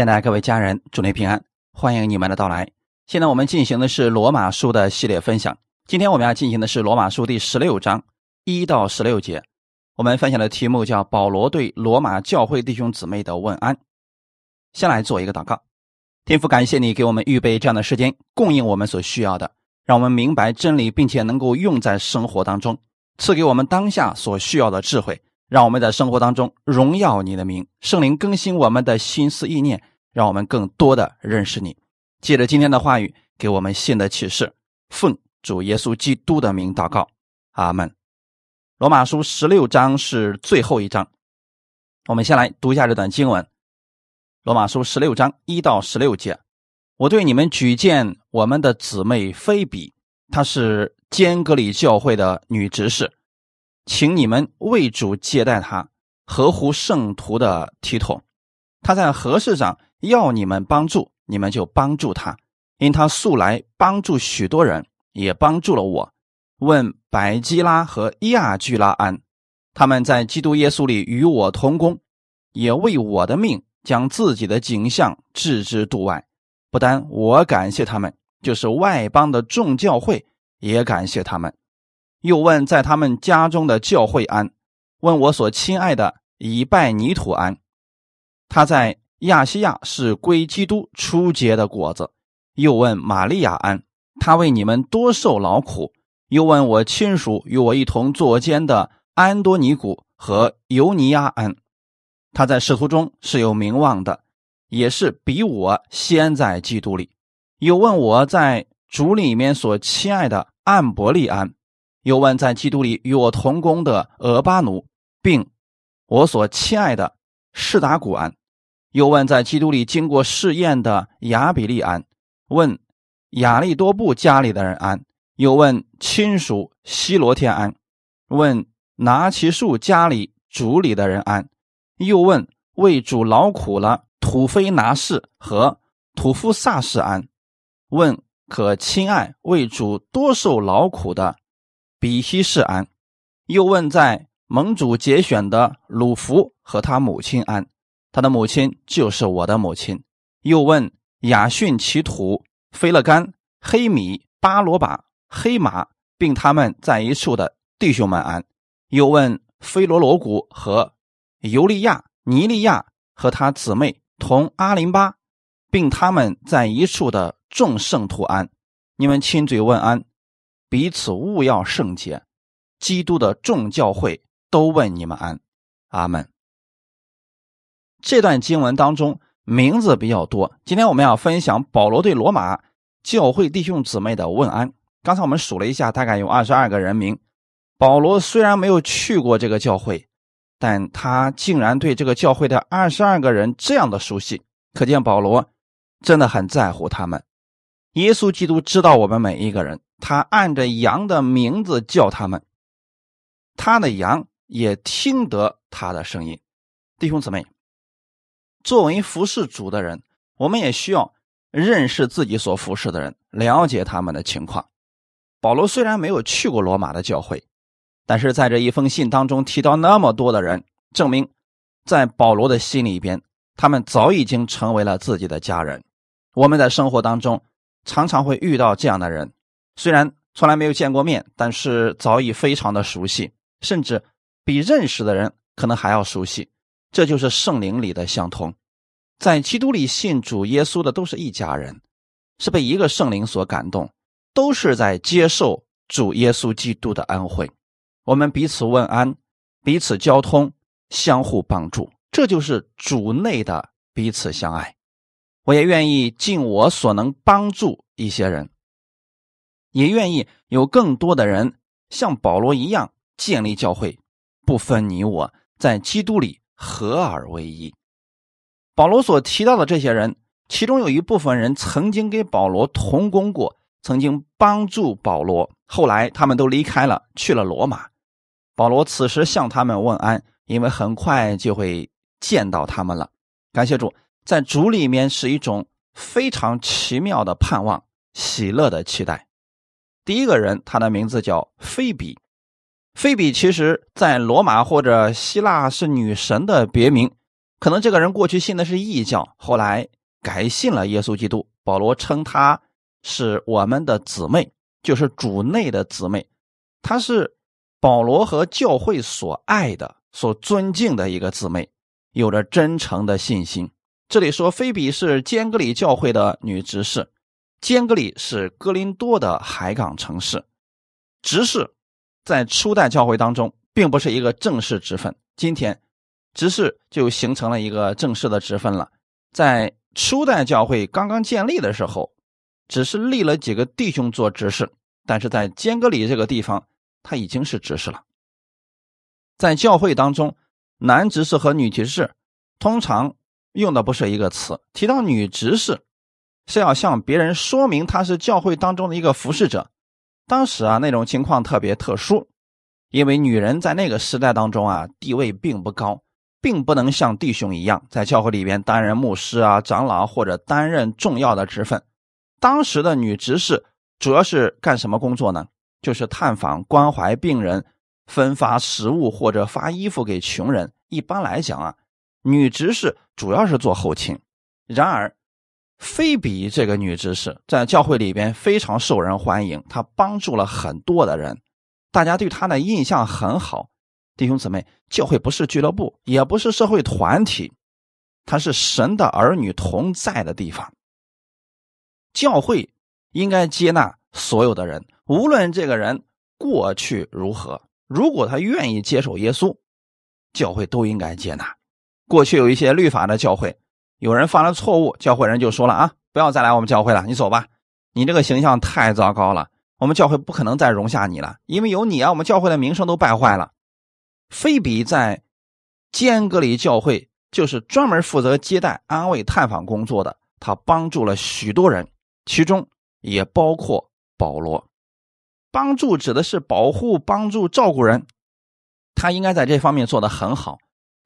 现在各位家人，祝您平安，欢迎你们的到来。现在我们进行的是罗马书的系列分享。今天我们要进行的是罗马书第十六章一到十六节。我们分享的题目叫“保罗对罗马教会弟兄姊妹的问安”。先来做一个祷告，天父，感谢你给我们预备这样的时间，供应我们所需要的，让我们明白真理，并且能够用在生活当中，赐给我们当下所需要的智慧。让我们在生活当中荣耀你的名，圣灵更新我们的心思意念，让我们更多的认识你。借着今天的话语，给我们新的启示。奉主耶稣基督的名祷告，阿门。罗马书十六章是最后一章，我们先来读一下这段经文。罗马书十六章一到十六节，我对你们举荐我们的姊妹菲比，她是坚格里教会的女执事。请你们为主接待他，合乎圣徒的体统。他在何事上要你们帮助，你们就帮助他，因他素来帮助许多人，也帮助了我。问百基拉和亚居拉安，他们在基督耶稣里与我同工，也为我的命将自己的景象置之度外。不单我感谢他们，就是外邦的众教会也感谢他们。又问在他们家中的教会安，问我所亲爱的以拜尼土安，他在亚细亚是归基督初结的果子。又问玛利亚安，他为你们多受劳苦。又问我亲属与我一同坐监的安多尼古和尤尼亚安，他在使徒中是有名望的，也是比我先在基督里。又问我在主里面所亲爱的安伯利安。又问在基督里与我同工的俄巴奴，并我所亲爱的士达古安；又问在基督里经过试验的亚比利安；问亚利多布家里的人安；又问亲属西罗天安；问拿其树家里主里的人安；又问为主劳苦了土非拿士和土夫萨士安；问可亲爱为主多受劳苦的。比希士安，又问在盟主节选的鲁弗和他母亲安，他的母亲就是我的母亲。又问雅逊奇土、菲勒干、黑米、巴罗巴、黑马，并他们在一处的弟兄们安。又问菲罗罗古和尤利亚、尼利亚和他姊妹同阿林巴，并他们在一处的众圣徒安。你们亲嘴问安。彼此勿要圣洁，基督的众教会都问你们安，阿门。这段经文当中名字比较多，今天我们要分享保罗对罗马教会弟兄姊妹的问安。刚才我们数了一下，大概有二十二个人名。保罗虽然没有去过这个教会，但他竟然对这个教会的二十二个人这样的熟悉，可见保罗真的很在乎他们。耶稣基督知道我们每一个人。他按着羊的名字叫他们，他的羊也听得他的声音。弟兄姊妹，作为服侍主的人，我们也需要认识自己所服侍的人，了解他们的情况。保罗虽然没有去过罗马的教会，但是在这一封信当中提到那么多的人，证明在保罗的心里边，他们早已经成为了自己的家人。我们在生活当中常常会遇到这样的人。虽然从来没有见过面，但是早已非常的熟悉，甚至比认识的人可能还要熟悉。这就是圣灵里的相通，在基督里信主耶稣的都是一家人，是被一个圣灵所感动，都是在接受主耶稣基督的恩惠。我们彼此问安，彼此交通，相互帮助，这就是主内的彼此相爱。我也愿意尽我所能帮助一些人。也愿意有更多的人像保罗一样建立教会，不分你我，在基督里合而为一。保罗所提到的这些人，其中有一部分人曾经给保罗同工过，曾经帮助保罗，后来他们都离开了，去了罗马。保罗此时向他们问安，因为很快就会见到他们了。感谢主，在主里面是一种非常奇妙的盼望，喜乐的期待。第一个人，他的名字叫菲比。菲比其实在罗马或者希腊是女神的别名，可能这个人过去信的是异教，后来改信了耶稣基督。保罗称她是我们的姊妹，就是主内的姊妹，她是保罗和教会所爱的、所尊敬的一个姊妹，有着真诚的信心。这里说，菲比是坚格里教会的女执事，坚格里是哥林多的海港城市，执事在初代教会当中并不是一个正式职分，今天。执事就形成了一个正式的职分了。在初代教会刚刚建立的时候，只是立了几个弟兄做执事，但是在坚格里这个地方，他已经是执事了。在教会当中，男执事和女执事通常用的不是一个词。提到女执事，是要向别人说明她是教会当中的一个服侍者。当时啊，那种情况特别特殊，因为女人在那个时代当中啊，地位并不高。并不能像弟兄一样在教会里边担任牧师啊、长老或者担任重要的职分。当时的女执事主要是干什么工作呢？就是探访、关怀病人，分发食物或者发衣服给穷人。一般来讲啊，女执事主要是做后勤。然而，菲比这个女执事在教会里边非常受人欢迎，她帮助了很多的人，大家对她的印象很好。弟兄姊妹，教会不是俱乐部，也不是社会团体，它是神的儿女同在的地方。教会应该接纳所有的人，无论这个人过去如何，如果他愿意接受耶稣，教会都应该接纳。过去有一些律法的教会，有人犯了错误，教会人就说了啊，不要再来我们教会了，你走吧，你这个形象太糟糕了，我们教会不可能再容下你了，因为有你啊，我们教会的名声都败坏了。菲比在坚格里教会就是专门负责接待、安慰、探访工作的。他帮助了许多人，其中也包括保罗。帮助指的是保护、帮助、照顾人。他应该在这方面做得很好，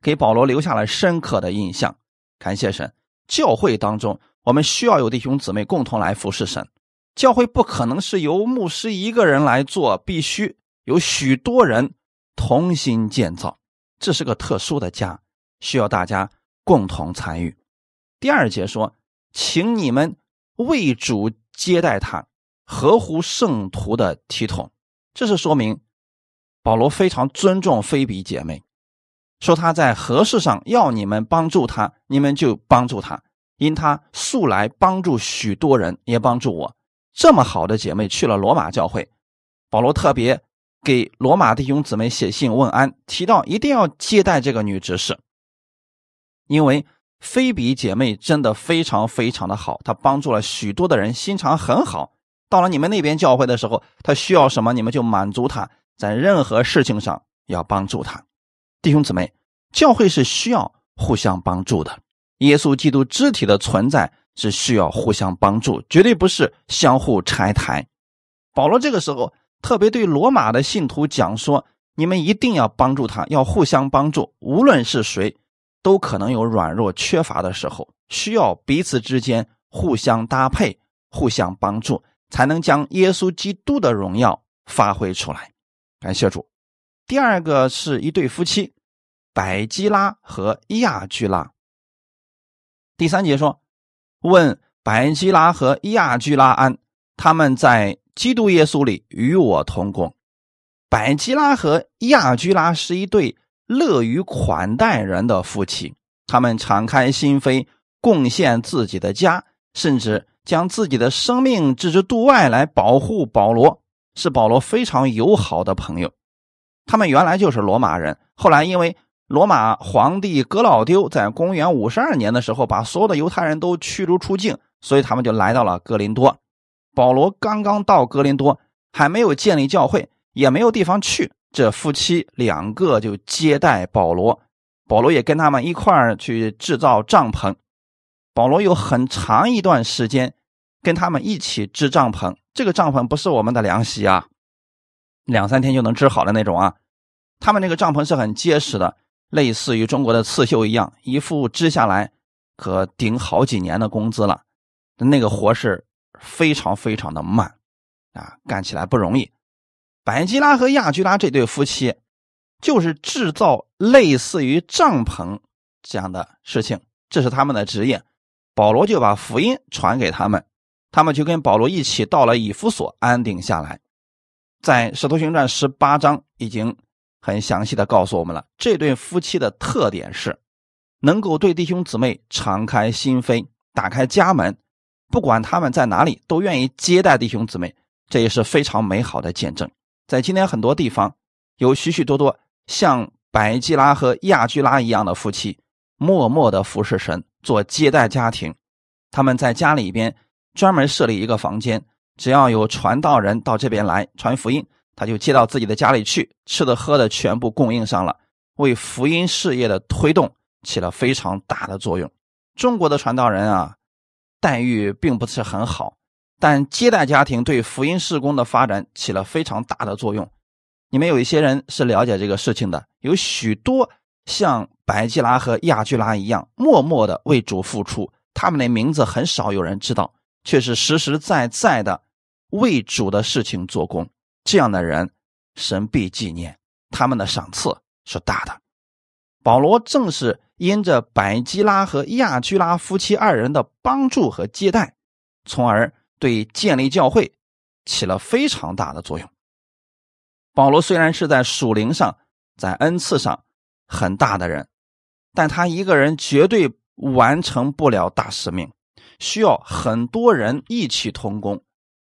给保罗留下了深刻的印象。感谢神，教会当中我们需要有弟兄姊妹共同来服侍神。教会不可能是由牧师一个人来做，必须有许多人。同心建造，这是个特殊的家，需要大家共同参与。第二节说，请你们为主接待他，合乎圣徒的体统。这是说明保罗非常尊重菲比姐妹，说他在何事上要你们帮助他，你们就帮助他，因他素来帮助许多人，也帮助我。这么好的姐妹去了罗马教会，保罗特别。给罗马弟兄姊妹写信问安，提到一定要接待这个女执事，因为菲比姐妹真的非常非常的好，她帮助了许多的人，心肠很好。到了你们那边教会的时候，她需要什么，你们就满足她，在任何事情上要帮助她。弟兄姊妹，教会是需要互相帮助的，耶稣基督肢体的存在是需要互相帮助，绝对不是相互拆台。保罗这个时候。特别对罗马的信徒讲说：“你们一定要帮助他，要互相帮助。无论是谁，都可能有软弱缺乏的时候，需要彼此之间互相搭配、互相帮助，才能将耶稣基督的荣耀发挥出来。”感谢主。第二个是一对夫妻，百基拉和亚居拉。第三节说：“问百基拉和亚居拉安，他们在。”基督耶稣里与我同工，百基拉和亚居拉是一对乐于款待人的夫妻，他们敞开心扉，贡献自己的家，甚至将自己的生命置之度外来保护保罗，是保罗非常友好的朋友。他们原来就是罗马人，后来因为罗马皇帝格老丢在公元五十二年的时候把所有的犹太人都驱逐出境，所以他们就来到了哥林多。保罗刚刚到格林多，还没有建立教会，也没有地方去。这夫妻两个就接待保罗，保罗也跟他们一块儿去制造帐篷。保罗有很长一段时间跟他们一起织帐篷。这个帐篷不是我们的凉席啊，两三天就能织好的那种啊。他们那个帐篷是很结实的，类似于中国的刺绣一样，一副织下来可顶好几年的工资了。那个活是。非常非常的慢，啊，干起来不容易。百基拉和亚居拉这对夫妻，就是制造类似于帐篷这样的事情，这是他们的职业。保罗就把福音传给他们，他们就跟保罗一起到了以弗所安定下来。在《使徒行传》十八章已经很详细的告诉我们了，这对夫妻的特点是能够对弟兄姊妹敞开心扉，打开家门，不管他们在哪里，都愿意接待弟兄姊妹，这也是非常美好的见证。在今天很多地方，有许许多多像百基拉和亚居拉一样的夫妻，默默的服侍神，做接待家庭。他们在家里边专门设立一个房间，只要有传道人到这边来传福音，他就接到自己的家里去，吃的喝的全部供应上了，为福音事业的推动起了非常大的作用。中国的传道人啊，待遇并不是很好。但接待家庭对福音事工的发展起了非常大的作用。你们有一些人是了解这个事情的，有许多像白基拉和亚居拉一样，默默的为主付出。他们的名字很少有人知道，却是实实在在的为主的事情做工。这样的人，神必纪念，他们的赏赐是大的。保罗正是因着百基拉和亚居拉夫妻二人的帮助和接待，从而。对建立教会起了非常大的作用。保罗虽然是在属灵上、在恩赐上很大的人，但他一个人绝对完成不了大使命，需要很多人一起同工，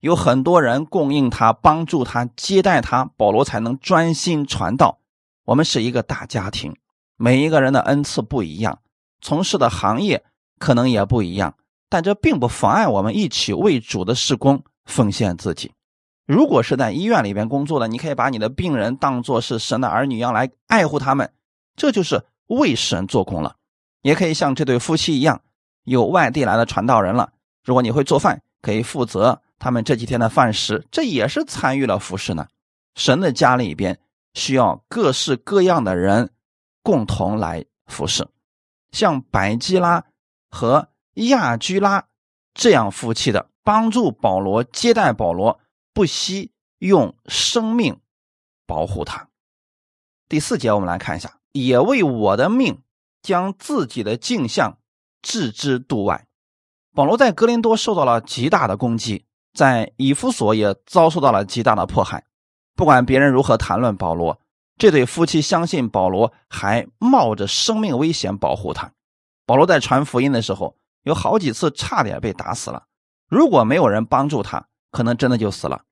有很多人供应他、帮助他、接待他，保罗才能专心传道。我们是一个大家庭，每一个人的恩赐不一样，从事的行业可能也不一样。但这并不妨碍我们一起为主的事工奉献自己。如果是在医院里边工作的，你可以把你的病人当作是神的儿女一样来爱护他们，这就是为神做工了。也可以像这对夫妻一样，有外地来的传道人了，如果你会做饭，可以负责他们这几天的饭食，这也是参与了服侍呢。神的家里边需要各式各样的人共同来服侍，像百基拉和。亚居拉这样夫妻的帮助保罗接待保罗，不惜用生命保护他。第四节我们来看一下，也为我的命将自己的镜像置之度外。保罗在格林多受到了极大的攻击，在以弗所也遭受到了极大的迫害。不管别人如何谈论保罗，这对夫妻相信保罗还冒着生命危险保护他。保罗在传福音的时候。有好几次差点被打死了，如果没有人帮助他，可能真的就死了。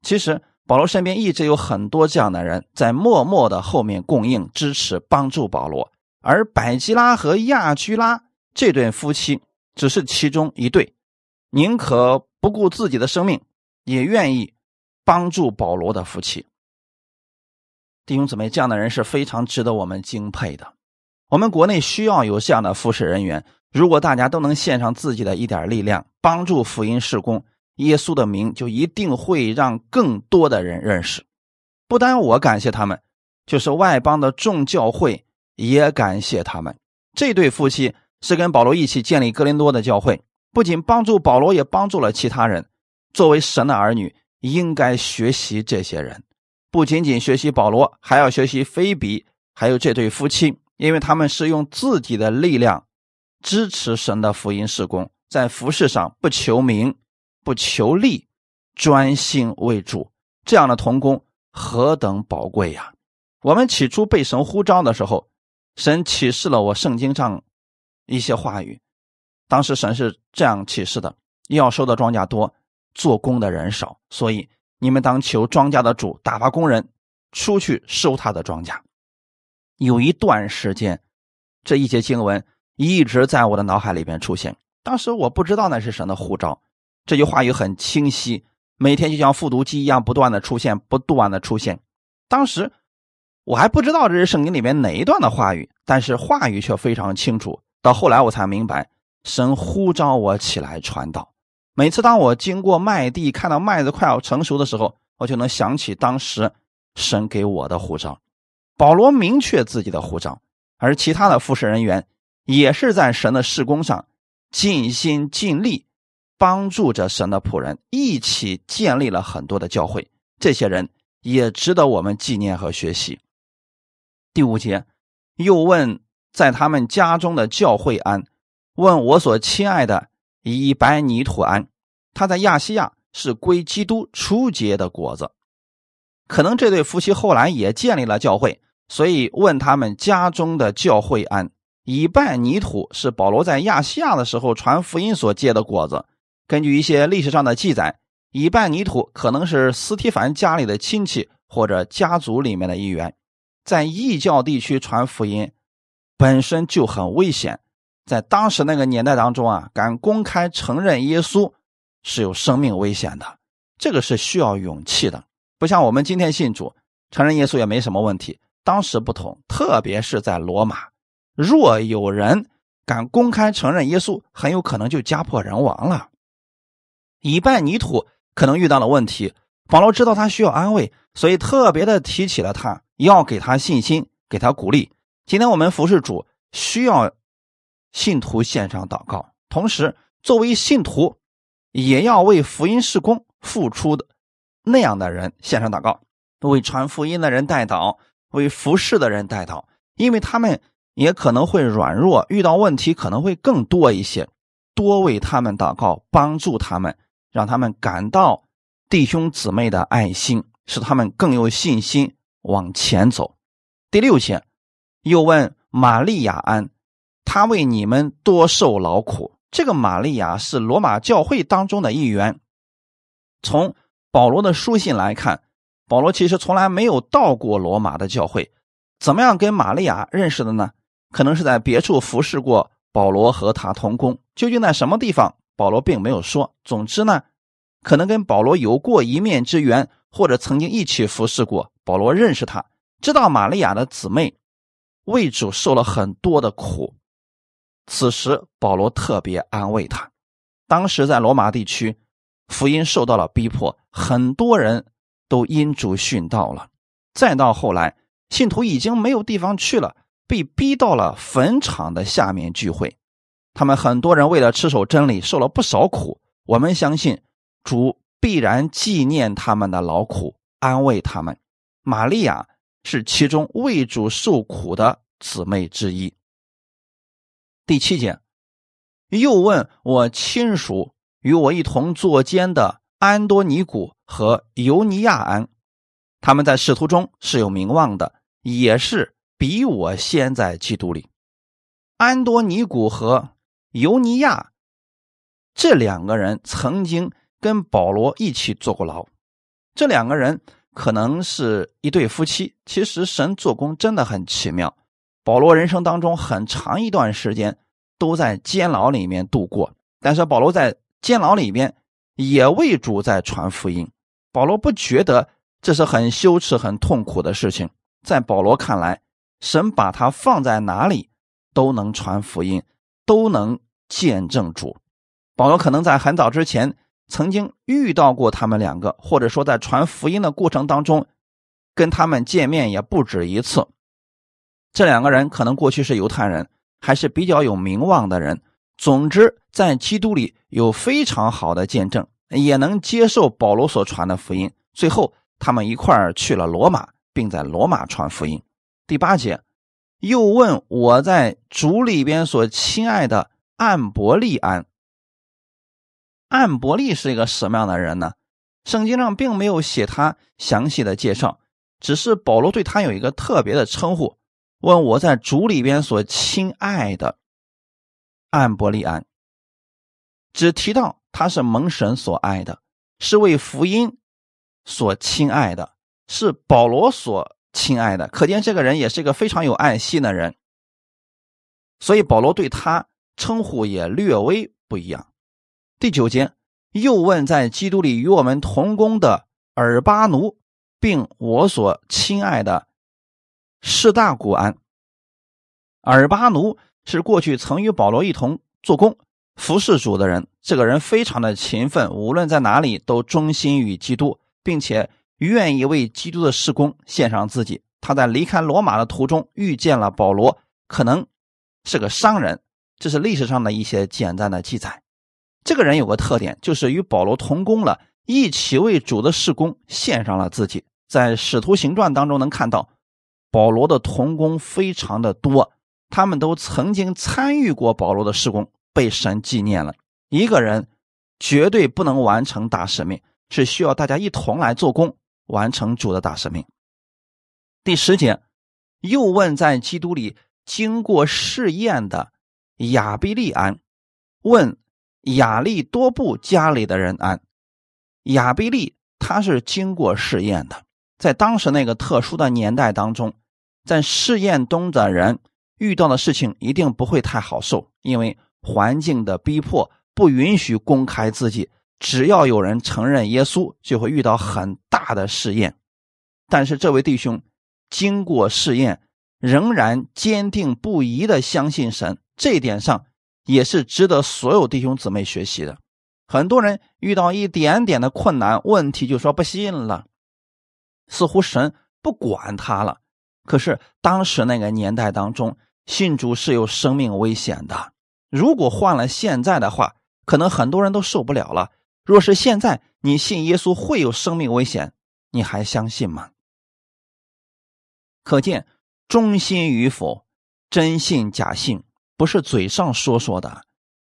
其实保罗身边一直有很多这样的人在默默的后面供应、支持、帮助保罗，而百基拉和亚居拉这对夫妻只是其中一对，宁可不顾自己的生命，也愿意帮助保罗的夫妻。弟兄姊妹，这样的人是非常值得我们敬佩的。我们国内需要有这样的服侍人员。如果大家都能献上自己的一点力量，帮助福音事工，耶稣的名就一定会让更多的人认识。不单我感谢他们，就是外邦的众教会也感谢他们。这对夫妻是跟保罗一起建立哥林多的教会，不仅帮助保罗，也帮助了其他人。作为神的儿女，应该学习这些人，不仅仅学习保罗，还要学习菲比，还有这对夫妻，因为他们是用自己的力量。支持神的福音事工，在服饰上不求名，不求利，专心为主，这样的童工何等宝贵呀！我们起初被神呼召的时候，神启示了我圣经上一些话语。当时神是这样启示的：要收的庄稼多，做工的人少，所以你们当求庄稼的主打发工人出去收他的庄稼。有一段时间，这一节经文。一直在我的脑海里边出现。当时我不知道那是神的护照，这句话语很清晰，每天就像复读机一样不断的出现，不断的出现。当时我还不知道这是圣经里面哪一段的话语，但是话语却非常清楚。到后来我才明白，神呼召我起来传道。每次当我经过麦地，看到麦子快要成熟的时候，我就能想起当时神给我的护照。保罗明确自己的护照，而其他的副使人员。也是在神的事工上尽心尽力帮助着神的仆人，一起建立了很多的教会。这些人也值得我们纪念和学习。第五节又问在他们家中的教会安，问我所亲爱的以白尼土安。他在亚细亚是归基督初结的果子。可能这对夫妻后来也建立了教会，所以问他们家中的教会安。以拜尼土是保罗在亚细亚的时候传福音所结的果子。根据一些历史上的记载，以拜尼土可能是斯提凡家里的亲戚或者家族里面的一员。在异教地区传福音本身就很危险，在当时那个年代当中啊，敢公开承认耶稣是有生命危险的，这个是需要勇气的。不像我们今天信主，承认耶稣也没什么问题。当时不同，特别是在罗马，若有人敢公开承认耶稣，很有可能就家破人亡了。以拜泥土可能遇到了问题，保罗知道他需要安慰，所以特别的提起了他。要给他信心，给他鼓励。今天我们服侍主，需要信徒献上祷告，同时作为信徒，也要为福音事工付出的那样的人献上祷告，为传福音的人代祷，为服侍的人代祷，因为他们也可能会软弱，遇到问题可能会更多一些，多为他们祷告，帮助他们，让他们感到弟兄姊妹的爱心，使他们更有信心。往前走。第六节，又问玛利亚安，他为你们多受劳苦。这个玛利亚是罗马教会当中的一员。从保罗的书信来看，保罗其实从来没有到过罗马的教会。怎么样跟玛利亚认识的呢？可能是在别处服侍过保罗和他同工。究竟在什么地方，保罗并没有说。总之呢，可能跟保罗有过一面之缘，或者曾经一起服侍过。保罗认识他，知道玛利亚的姊妹为主受了很多的苦。此时，保罗特别安慰他。当时在罗马地区，福音受到了逼迫，很多人都因主殉道了。再到后来，信徒已经没有地方去了，被逼到了坟场的下面聚会。他们很多人为了持守真理，受了不少苦。我们相信主必然纪念他们的劳苦，安慰他们。玛利亚是其中为主受苦的姊妹之一。第七节，又问我亲属与我一同作监的安多尼古和尤尼亚安，他们在使徒中是有名望的，也是比我先在基督里。安多尼古和尤尼亚这两个人曾经跟保罗一起坐过牢，这两个人。可能是一对夫妻。其实神做工真的很奇妙。保罗人生当中很长一段时间都在监牢里面度过，但是保罗在监牢里边也为主在传福音。保罗不觉得这是很羞耻、很痛苦的事情。在保罗看来，神把他放在哪里都能传福音，都能见证主。保罗可能在很早之前。曾经遇到过他们两个，或者说在传福音的过程当中，跟他们见面也不止一次。这两个人可能过去是犹太人，还是比较有名望的人。总之，在基督里有非常好的见证，也能接受保罗所传的福音。最后，他们一块儿去了罗马，并在罗马传福音。第八节，又问我在主里边所亲爱的安伯利安。安伯利是一个什么样的人呢？圣经上并没有写他详细的介绍，只是保罗对他有一个特别的称呼，问我在主里边所亲爱的安伯利安，只提到他是蒙神所爱的，是为福音所亲爱的，是保罗所亲爱的，可见这个人也是一个非常有爱心的人，所以保罗对他称呼也略微不一样。第九节又问，在基督里与我们同工的尔巴奴，并我所亲爱的士大古安。尔巴奴是过去曾与保罗一同做工、服侍主的人。这个人非常的勤奋，无论在哪里都忠心于基督，并且愿意为基督的事工献上自己。他在离开罗马的途中遇见了保罗，可能是个商人。这是历史上的一些简单的记载。这个人有个特点，就是与保罗同工了，一起为主的事工献上了自己。在使徒行传当中能看到，保罗的同工非常的多，他们都曾经参与过保罗的施工，被神纪念了。一个人绝对不能完成大使命，是需要大家一同来做工，完成主的大使命。第十节，又问在基督里经过试验的亚比利安，问亚利多布家里的人安。亚比利他是经过试验的，在当时那个特殊的年代当中，在试验中的人遇到的事情一定不会太好受，因为环境的逼迫不允许公开自己。只要有人承认耶稣，就会遇到很大的试验。但是这位弟兄。经过试验，仍然坚定不移的相信神，这一点上也是值得所有弟兄姊妹学习的。很多人遇到一点点的困难问题，就说不信了，似乎神不管他了。可是当时那个年代当中，信主是有生命危险的。如果换了现在的话，可能很多人都受不了了。若是现在你信耶稣会有生命危险，你还相信吗？可见，忠心与否、真信假信，不是嘴上说说的。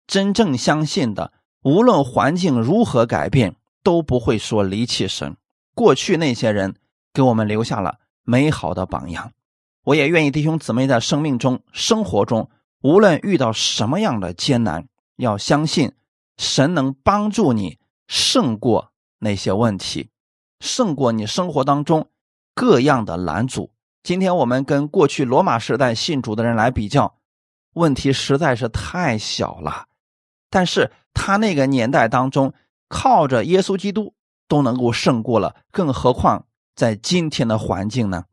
真正相信的，无论环境如何改变，都不会说离弃神。过去那些人给我们留下了美好的榜样。我也愿意弟兄姊妹在生命中、生活中，无论遇到什么样的艰难，要相信神能帮助你胜过那些问题，胜过你生活当中各样的拦阻。今天我们跟过去罗马时代信主的人来比较，问题实在是太小了。但是他那个年代当中，靠着耶稣基督都能够胜过了，更何况在今天的环境呢？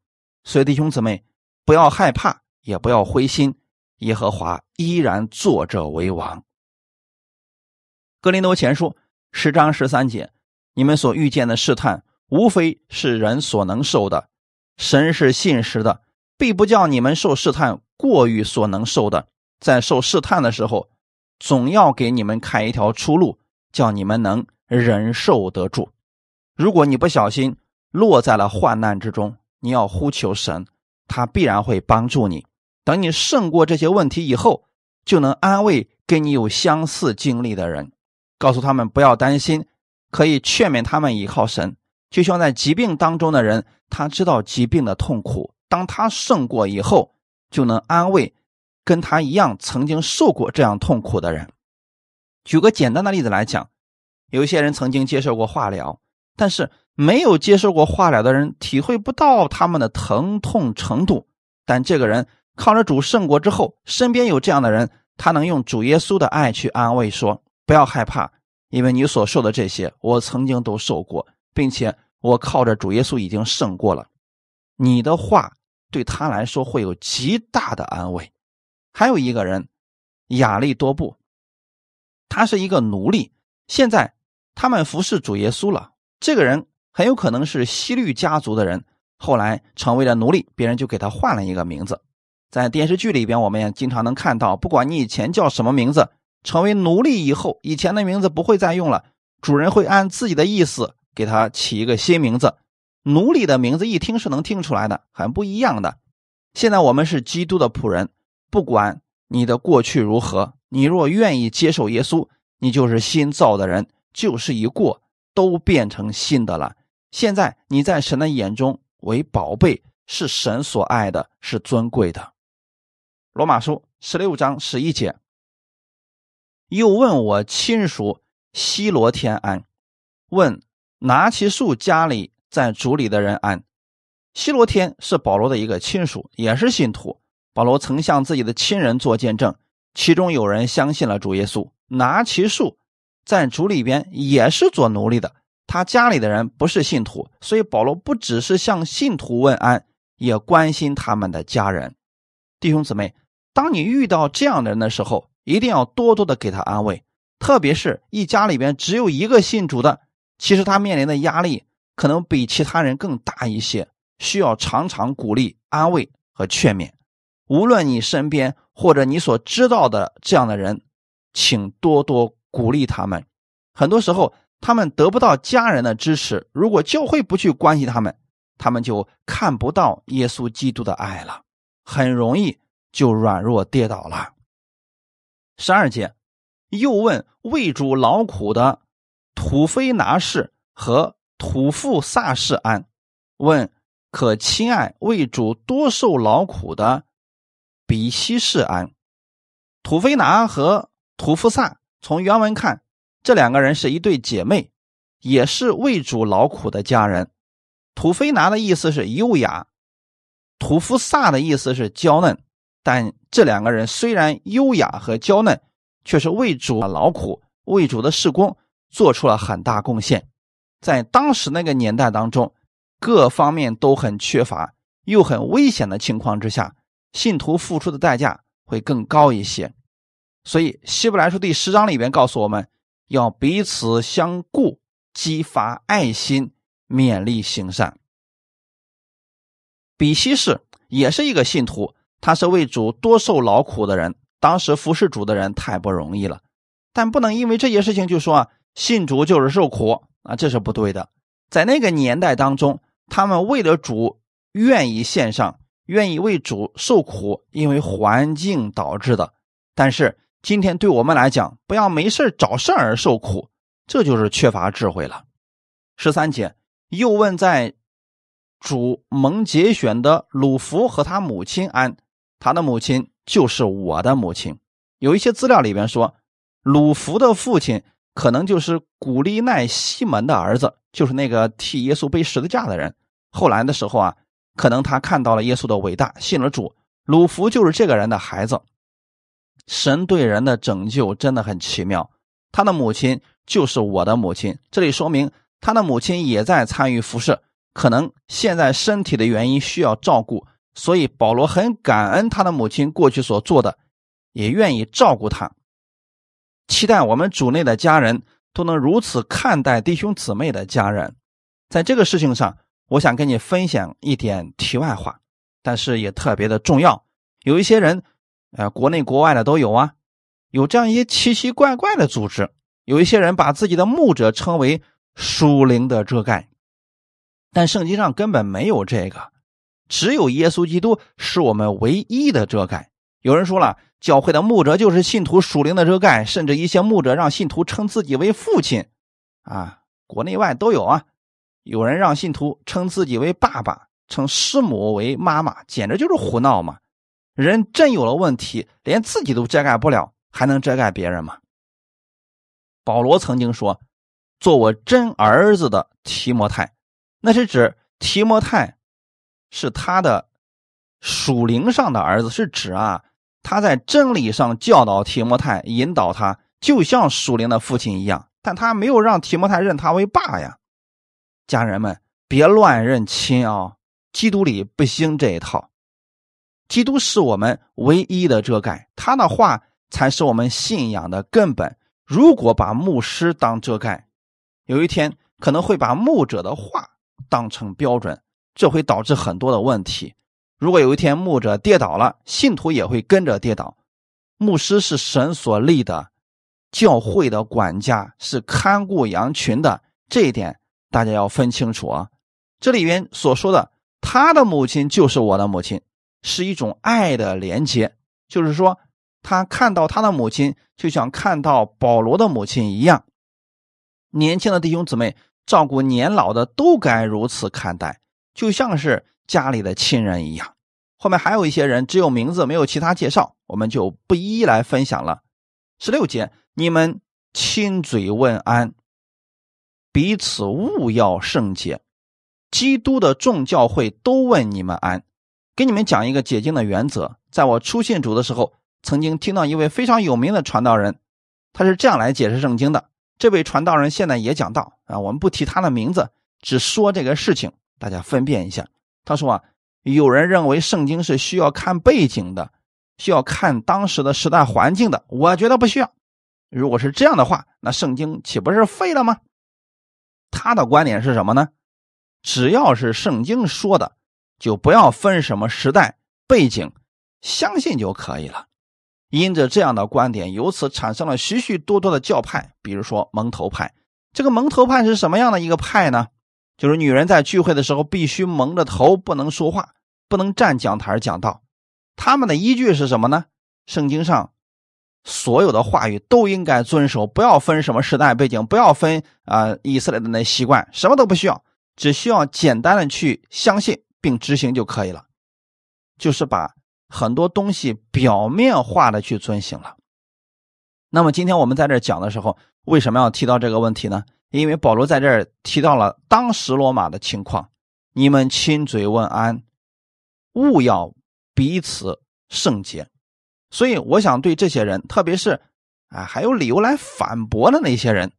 所以弟兄姊妹，不要害怕，也不要灰心，耶和华依然坐着为王。格林多前书十章十三节，你们所遇见的试探，无非是人所能受的。神是信实的，必不叫你们受试探过于所能受的。在受试探的时候，总要给你们开一条出路，叫你们能忍受得住。如果你不小心落在了患难之中，你要呼求神，他必然会帮助你。等你胜过这些问题以后，就能安慰跟你有相似经历的人，告诉他们不要担心，可以劝勉他们依靠神。就像在疾病当中的人，他知道疾病的痛苦，当他胜过以后，就能安慰跟他一样曾经受过这样痛苦的人。举个简单的例子来讲，有一些人曾经接受过化疗，但是没有接受过化疗的人体会不到他们的疼痛程度。但这个人靠着主胜过之后，身边有这样的人，他能用主耶稣的爱去安慰说：“不要害怕，因为你所受的这些，我曾经都受过。”并且我靠着主耶稣已经胜过了，你的话对他来说会有极大的安慰。还有一个人，亚利多布，他是一个奴隶，现在他们服侍主耶稣了。这个人很有可能是西律家族的人，后来成为了奴隶，别人就给他换了一个名字。在电视剧里边，我们也经常能看到，不管你以前叫什么名字，成为奴隶以后，以前的名字不会再用了，主人会按自己的意思。给他起一个新名字，奴隶的名字一听是能听出来的，很不一样的。现在我们是基督的仆人，不管你的过去如何，你若愿意接受耶稣，你就是新造的人，旧事一过，都变成新的了。现在你在神的眼中为宝贝，是神所爱的，是尊贵的。罗马书十六章十一节，又问我亲属西罗天安，问。拿其树家里在主里的人安，西罗天是保罗的一个亲属，也是信徒。保罗曾向自己的亲人做见证，其中有人相信了主耶稣。拿其树在主里边也是做奴隶的，他家里的人不是信徒，所以保罗不只是向信徒问安，也关心他们的家人。弟兄姊妹，当你遇到这样的人的时候，一定要多多的给他安慰，特别是一家里边只有一个信主的。其实他面临的压力可能比其他人更大一些，需要常常鼓励、安慰和劝勉。无论你身边或者你所知道的这样的人，请多多鼓励他们。很多时候，他们得不到家人的支持，如果教会不去关心他们，他们就看不到耶稣基督的爱了，很容易就软弱跌倒了。十二节，又问为主劳苦的土非拿氏和土富萨氏安，问可亲爱为主多受劳苦的比西氏安。土非拿和土富萨，从原文看，这两个人是一对姐妹，也是为主劳苦的家人。土非拿的意思是优雅，土夫萨的意思是娇嫩。但这两个人虽然优雅和娇嫩，却是为主劳苦、为主的事工做出了很大贡献。在当时那个年代当中，各方面都很缺乏，又很危险的情况之下，信徒付出的代价会更高一些。所以，希伯来书第十章里边告诉我们，要彼此相顾，激发爱心，勉励行善。比西士也是一个信徒。他是为主多受劳苦的人，当时服侍主的人太不容易了，但不能因为这些事情就说啊，信主就是受苦啊，这是不对的。在那个年代当中，他们为了主愿意献上，愿意为主受苦，因为环境导致的。但是今天对我们来讲，不要没事找事而受苦，这就是缺乏智慧了。十三节又问在主蒙节选的鲁弗和他母亲安。他的母亲就是我的母亲。有一些资料里边说，鲁弗的父亲可能就是古利奈西门的儿子，就是那个替耶稣背十字架的人。后来的时候啊，可能他看到了耶稣的伟大，信了主。鲁弗就是这个人的孩子。神对人的拯救真的很奇妙。他的母亲就是我的母亲，这里说明他的母亲也在参与服侍，可能现在身体的原因需要照顾。所以保罗很感恩他的母亲过去所做的，也愿意照顾他，期待我们主内的家人都能如此看待弟兄姊妹的家人。在这个事情上，我想跟你分享一点题外话，但是也特别的重要。有一些人，呃，国内国外的都有啊，有这样一些奇奇怪怪的组织。有一些人把自己的牧者称为属灵的遮盖，但圣经上根本没有这个。只有耶稣基督是我们唯一的遮盖。有人说了，教会的牧者就是信徒属灵的遮盖，甚至一些牧者让信徒称自己为父亲，啊，国内外都有啊。有人让信徒称自己为爸爸，称师母为妈妈，简直就是胡闹嘛！人真有了问题，连自己都遮盖不了，还能遮盖别人吗？保罗曾经说：“做我真儿子的提摩太，那是指提摩太。”是他的属灵上的儿子，是指啊，他在真理上教导提摩太，引导他，就像属灵的父亲一样。但他没有让提摩太认他为爸呀。家人们，别乱认亲啊！基督里不兴这一套。基督是我们唯一的遮盖，他的话才是我们信仰的根本。如果把牧师当遮盖，有一天可能会把牧者的话当成标准。这会导致很多的问题。如果有一天牧者跌倒了，信徒也会跟着跌倒。牧师是神所立的，教会的管家是看顾羊群的，这一点大家要分清楚啊。这里边所说的他的母亲就是我的母亲，是一种爱的连接，就是说他看到他的母亲，就像看到保罗的母亲一样。年轻的弟兄姊妹照顾年老的都该如此看待。就像是家里的亲人一样，后面还有一些人只有名字没有其他介绍，我们就不一一来分享了。十六节，你们亲嘴问安，彼此勿要圣洁。基督的众教会都问你们安。给你们讲一个解经的原则，在我初信主的时候，曾经听到一位非常有名的传道人，他是这样来解释圣经的。这位传道人现在也讲道啊，我们不提他的名字，只说这个事情。大家分辨一下，他说啊，有人认为圣经是需要看背景的，需要看当时的时代环境的。我觉得不需要。如果是这样的话，那圣经岂不是废了吗？他的观点是什么呢？只要是圣经说的，就不要分什么时代背景，相信就可以了。因着这样的观点，由此产生了许许多多的教派，比如说蒙头派。这个蒙头派是什么样的一个派呢？就是女人在聚会的时候必须蒙着头，不能说话，不能站讲台讲道。他们的依据是什么呢？圣经上所有的话语都应该遵守，不要分什么时代背景，不要分啊以色列的那习惯，什么都不需要，只需要简单的去相信并执行就可以了。就是把很多东西表面化的去遵行了。那么今天我们在这讲的时候，为什么要提到这个问题呢？因为保罗在这提到了当时罗马的情况，你们亲嘴问安，勿要。彼此圣洁，所以我想对这些人，特别是啊还有理由来反驳的那些人，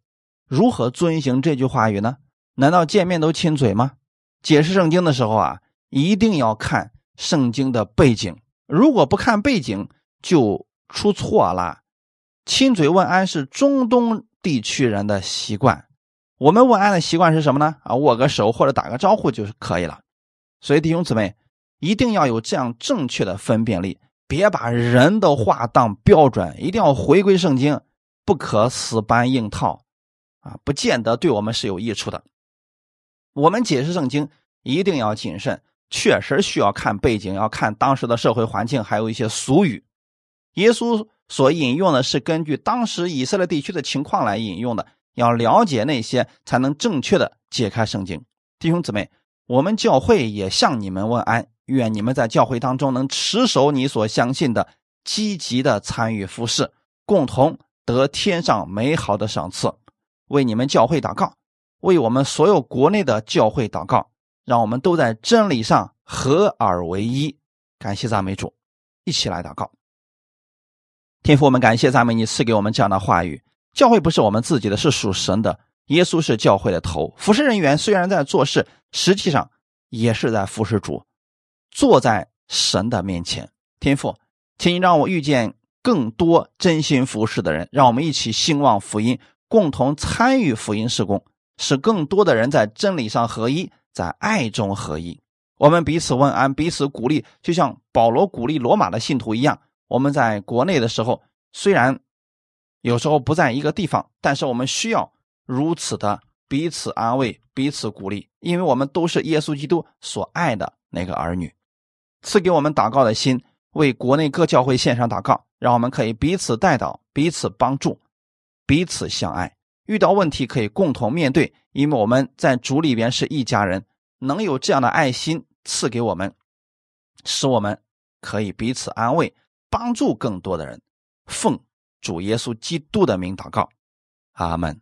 如何遵行这句话语呢？难道见面都亲嘴吗？解释圣经的时候啊，一定要看圣经的背景，如果不看背景，就出错了。亲嘴问安是中东地区人的习惯，我们问安的习惯是什么呢？啊，握个手或者打个招呼就是可以了。所以弟兄姊妹。一定要有这样正确的分辨力，别把人的话当标准，一定要回归圣经，不可死搬硬套，啊，不见得对我们是有益处的。我们解释圣经一定要谨慎，确实需要看背景，要看当时的社会环境，还有一些俗语。耶稣所引用的是根据当时以色列地区的情况来引用的，要了解那些，才能正确的解开圣经。弟兄姊妹，我们教会也向你们问安。愿你们在教会当中能持守你所相信的，积极的参与服侍，共同得天上美好的赏赐。为你们教会祷告，为我们所有国内的教会祷告，让我们都在真理上合而为一。感谢赞美主，一起来祷告。天父，我们感谢赞美你赐给我们这样的话语。教会不是我们自己的，是属神的。耶稣是教会的头，服侍人员虽然在做事，实际上也是在服侍主。坐在神的面前，天父，请你让我遇见更多真心服侍的人，让我们一起兴旺福音，共同参与福音事工，使更多的人在真理上合一，在爱中合一。我们彼此问安，彼此鼓励，就像保罗鼓励罗马的信徒一样。我们在国内的时候，虽然有时候不在一个地方，但是我们需要如此的彼此安慰、彼此鼓励，因为我们都是耶稣基督所爱的那个儿女。赐给我们祷告的心，为国内各教会献上祷告，让我们可以彼此带祷、彼此帮助、彼此相爱。遇到问题可以共同面对，因为我们在主里边是一家人。能有这样的爱心赐给我们，使我们可以彼此安慰，帮助更多的人。奉主耶稣基督的名祷告，阿门。